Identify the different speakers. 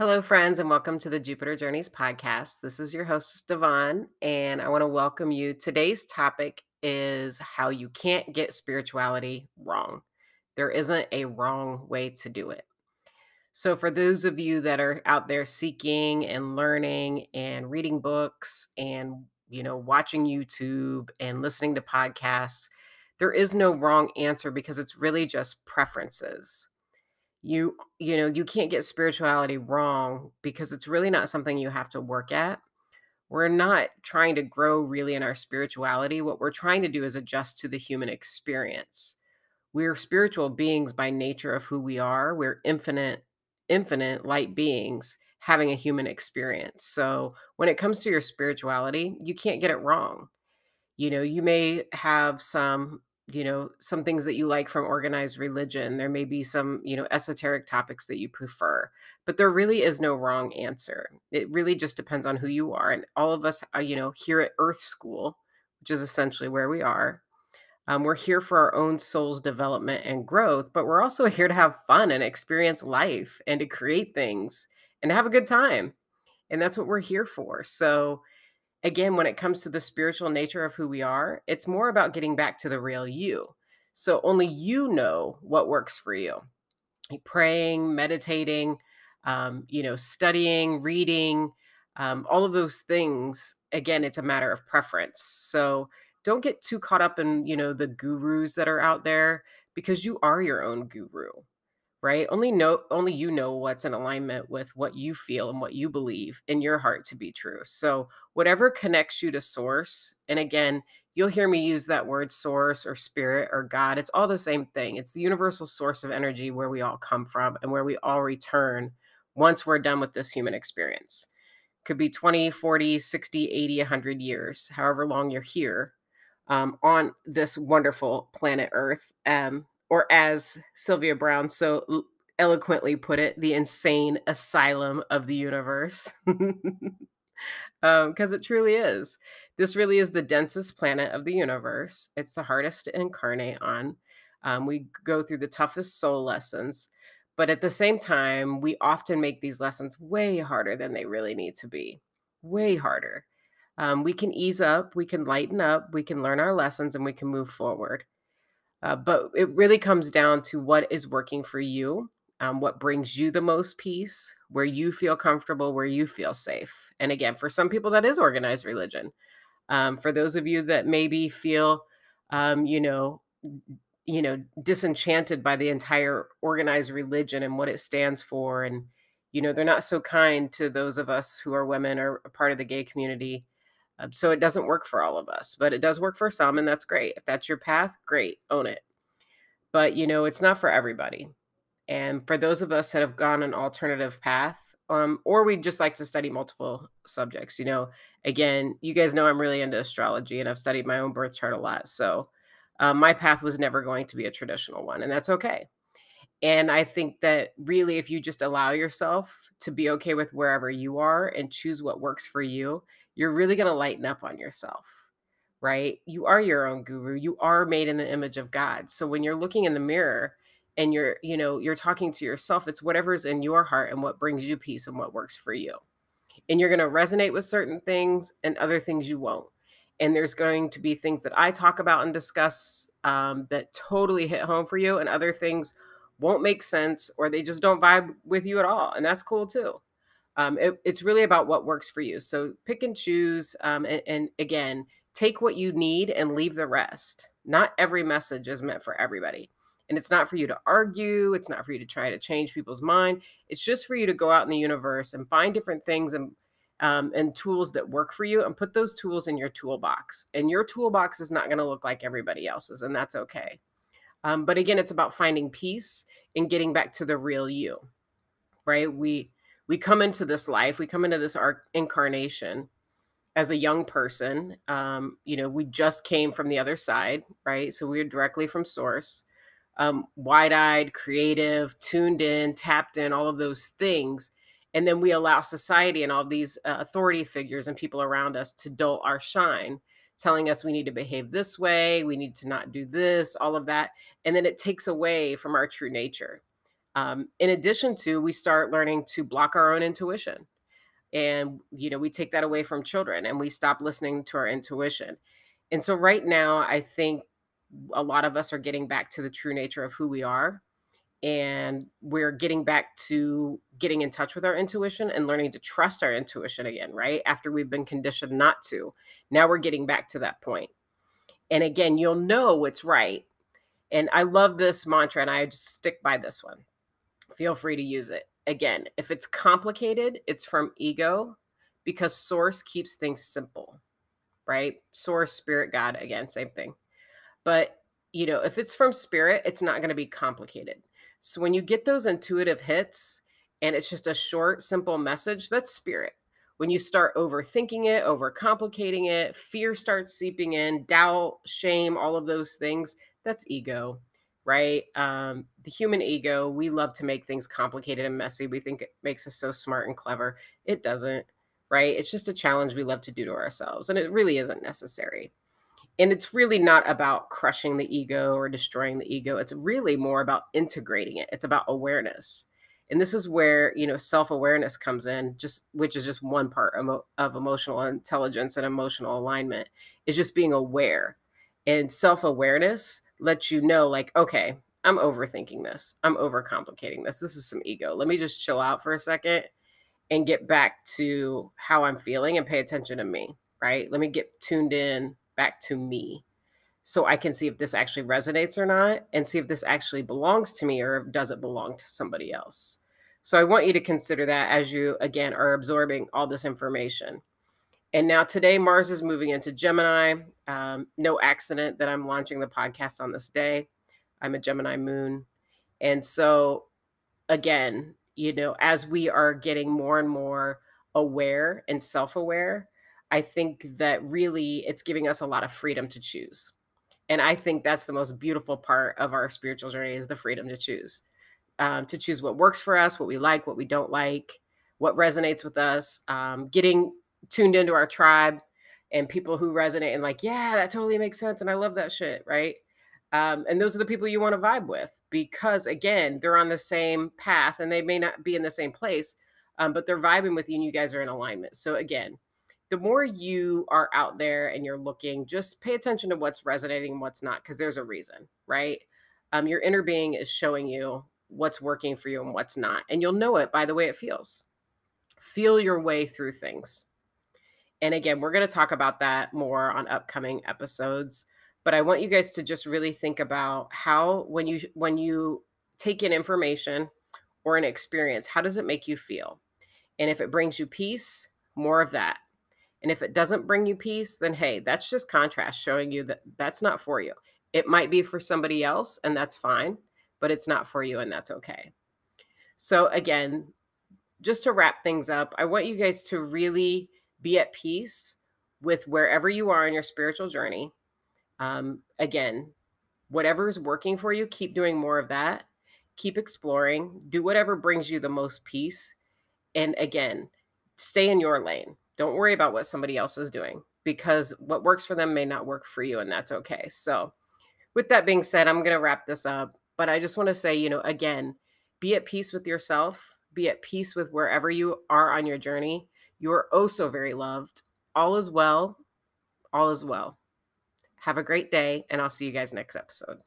Speaker 1: Hello, friends, and welcome to the Jupiter Journeys podcast. This is your host, Devon, and I want to welcome you. Today's topic is how you can't get spirituality wrong. There isn't a wrong way to do it. So, for those of you that are out there seeking and learning and reading books and you know watching YouTube and listening to podcasts, there is no wrong answer because it's really just preferences you you know you can't get spirituality wrong because it's really not something you have to work at. We're not trying to grow really in our spirituality. What we're trying to do is adjust to the human experience. We're spiritual beings by nature of who we are. We're infinite infinite light beings having a human experience. So when it comes to your spirituality you can't get it wrong. You know, you may have some, you know, some things that you like from organized religion. There may be some, you know, esoteric topics that you prefer, but there really is no wrong answer. It really just depends on who you are. And all of us, uh, you know, here at Earth School, which is essentially where we are, um, we're here for our own soul's development and growth, but we're also here to have fun and experience life and to create things and have a good time. And that's what we're here for. So, again, when it comes to the spiritual nature of who we are, it's more about getting back to the real you. So only you know what works for you. Praying, meditating, um, you know, studying, reading, um, all of those things. Again, it's a matter of preference. So don't get too caught up in you know the gurus that are out there because you are your own guru right? Only know only you know what's in alignment with what you feel and what you believe in your heart to be true. So, whatever connects you to source, and again, you'll hear me use that word source or spirit or God. It's all the same thing. It's the universal source of energy where we all come from and where we all return once we're done with this human experience. Could be 20, 40, 60, 80, 100 years, however long you're here um, on this wonderful planet Earth. Um, or as Sylvia Browne so eloquently put it, the insane asylum of the universe. Because um, it truly is. This really is the densest planet of the universe. It's the hardest to incarnate on. Um, we go through the toughest soul lessons, but at the same time, we often make these lessons way harder than they really need to be. Way harder. Um, we can ease up, we can lighten up, we can learn our lessons, and we can move forward. Uh, but it really comes down to what is working for you, um, what brings you the most peace, where you feel comfortable, where you feel safe. And again, for some people, that is organized religion. Um, for those of you that maybe feel, um, you know, you know, disenchanted by the entire organized religion and what it stands for, and you know, they're not so kind to those of us who are women or a part of the gay community. Um, so it doesn't work for all of us, but it does work for some, and that's great. If that's your path, great, own it. But you know, it's not for everybody. And for those of us that have gone an alternative path, um, or we just like to study multiple subjects, you know, again, you guys know I'm really into astrology and I've studied my own birth chart a lot. So um, my path was never going to be a traditional one, and that's okay. And I think that really, if you just allow yourself to be okay with wherever you are and choose what works for you, you're really going to lighten up on yourself, right? You are your own guru. You are made in the image of God. So when you're looking in the mirror and you're, you know, you're talking to yourself, it's whatever's in your heart and what brings you peace and what works for you. And you're going to resonate with certain things and other things you won't. And there's going to be things that I talk about and discuss um, that totally hit home for you, and other things won't make sense or they just don't vibe with you at all. And that's cool too. Um, it, it's really about what works for you. So pick and choose. Um, and, and again, take what you need and leave the rest. Not every message is meant for everybody. And it's not for you to argue. It's not for you to try to change people's mind. It's just for you to go out in the universe and find different things and um, and tools that work for you and put those tools in your toolbox. And your toolbox is not going to look like everybody else's, and that's okay. Um, but again, it's about finding peace and getting back to the real you, right? We we come into this life, we come into this incarnation as a young person. Um, you know, we just came from the other side, right? So we are directly from source, um, wide eyed, creative, tuned in, tapped in, all of those things. And then we allow society and all these uh, authority figures and people around us to dull our shine telling us we need to behave this way, we need to not do this, all of that. And then it takes away from our true nature. Um, in addition to, we start learning to block our own intuition. And, you know, we take that away from children and we stop listening to our intuition. And so, right now, I think a lot of us are getting back to the true nature of who we are. And we're getting back to getting in touch with our intuition and learning to trust our intuition again, right? After we've been conditioned not to. Now we're getting back to that point. And again, you'll know what's right. And I love this mantra and I just stick by this one. Feel free to use it. Again, if it's complicated, it's from ego because source keeps things simple, right? Source, spirit, God, again, same thing. But, you know, if it's from spirit, it's not going to be complicated. So when you get those intuitive hits and it's just a short, simple message, that's spirit. When you start overthinking it, overcomplicating it, fear starts seeping in, doubt, shame, all of those things, that's ego, right? Um, the human ego, we love to make things complicated and messy. We think it makes us so smart and clever. It doesn't, right? It's just a challenge we love to do to ourselves, and it really isn't necessary and it's really not about crushing the ego or destroying the ego it's really more about integrating it it's about awareness and this is where you know self-awareness comes in just which is just one part of, of emotional intelligence and emotional alignment is just being aware and self-awareness lets you know like okay i'm overthinking this i'm overcomplicating this this is some ego let me just chill out for a second and get back to how i'm feeling and pay attention to me right let me get tuned in back to me so I can see if this actually resonates or not and see if this actually belongs to me or does it belong to somebody else. So I want you to consider that as you, again, are absorbing all this information. And now today, Mars is moving into Gemini. Um, no accident that I'm launching the podcast on this day. I'm a Gemini moon. And so, again, you know, as we are getting more and more aware and self aware, I think that really it's giving us a lot of freedom to choose. And I think that's the most beautiful part of our spiritual journey is the freedom to choose. Um, to choose what works for us, what we like, what we don't like, what resonates with us, um, getting tuned into our tribe and people who resonate and like, yeah, that totally makes sense. And I love that shit, right? Um, and those are the people you want to vibe with because, again, they're on the same path and they may not be in the same place, um, but they're vibing with you and you guys are in alignment. So, again, the more you are out there and you're looking, just pay attention to what's resonating and what's not, because there's a reason, right? Um, your inner being is showing you what's working for you and what's not. And you'll know it by the way it feels. Feel your way through things. And again, we're going to talk about that more on upcoming episodes, but I want you guys to just really think about how when you when you take in information or an experience, how does it make you feel? And if it brings you peace, more of that. And if it doesn't bring you peace, then hey, that's just contrast showing you that that's not for you. It might be for somebody else, and that's fine, but it's not for you, and that's okay. So, again, just to wrap things up, I want you guys to really be at peace with wherever you are in your spiritual journey. Um, again, whatever is working for you, keep doing more of that. Keep exploring, do whatever brings you the most peace. And again, stay in your lane. Don't worry about what somebody else is doing because what works for them may not work for you, and that's okay. So, with that being said, I'm going to wrap this up. But I just want to say, you know, again, be at peace with yourself, be at peace with wherever you are on your journey. You are oh so very loved. All is well. All is well. Have a great day, and I'll see you guys next episode.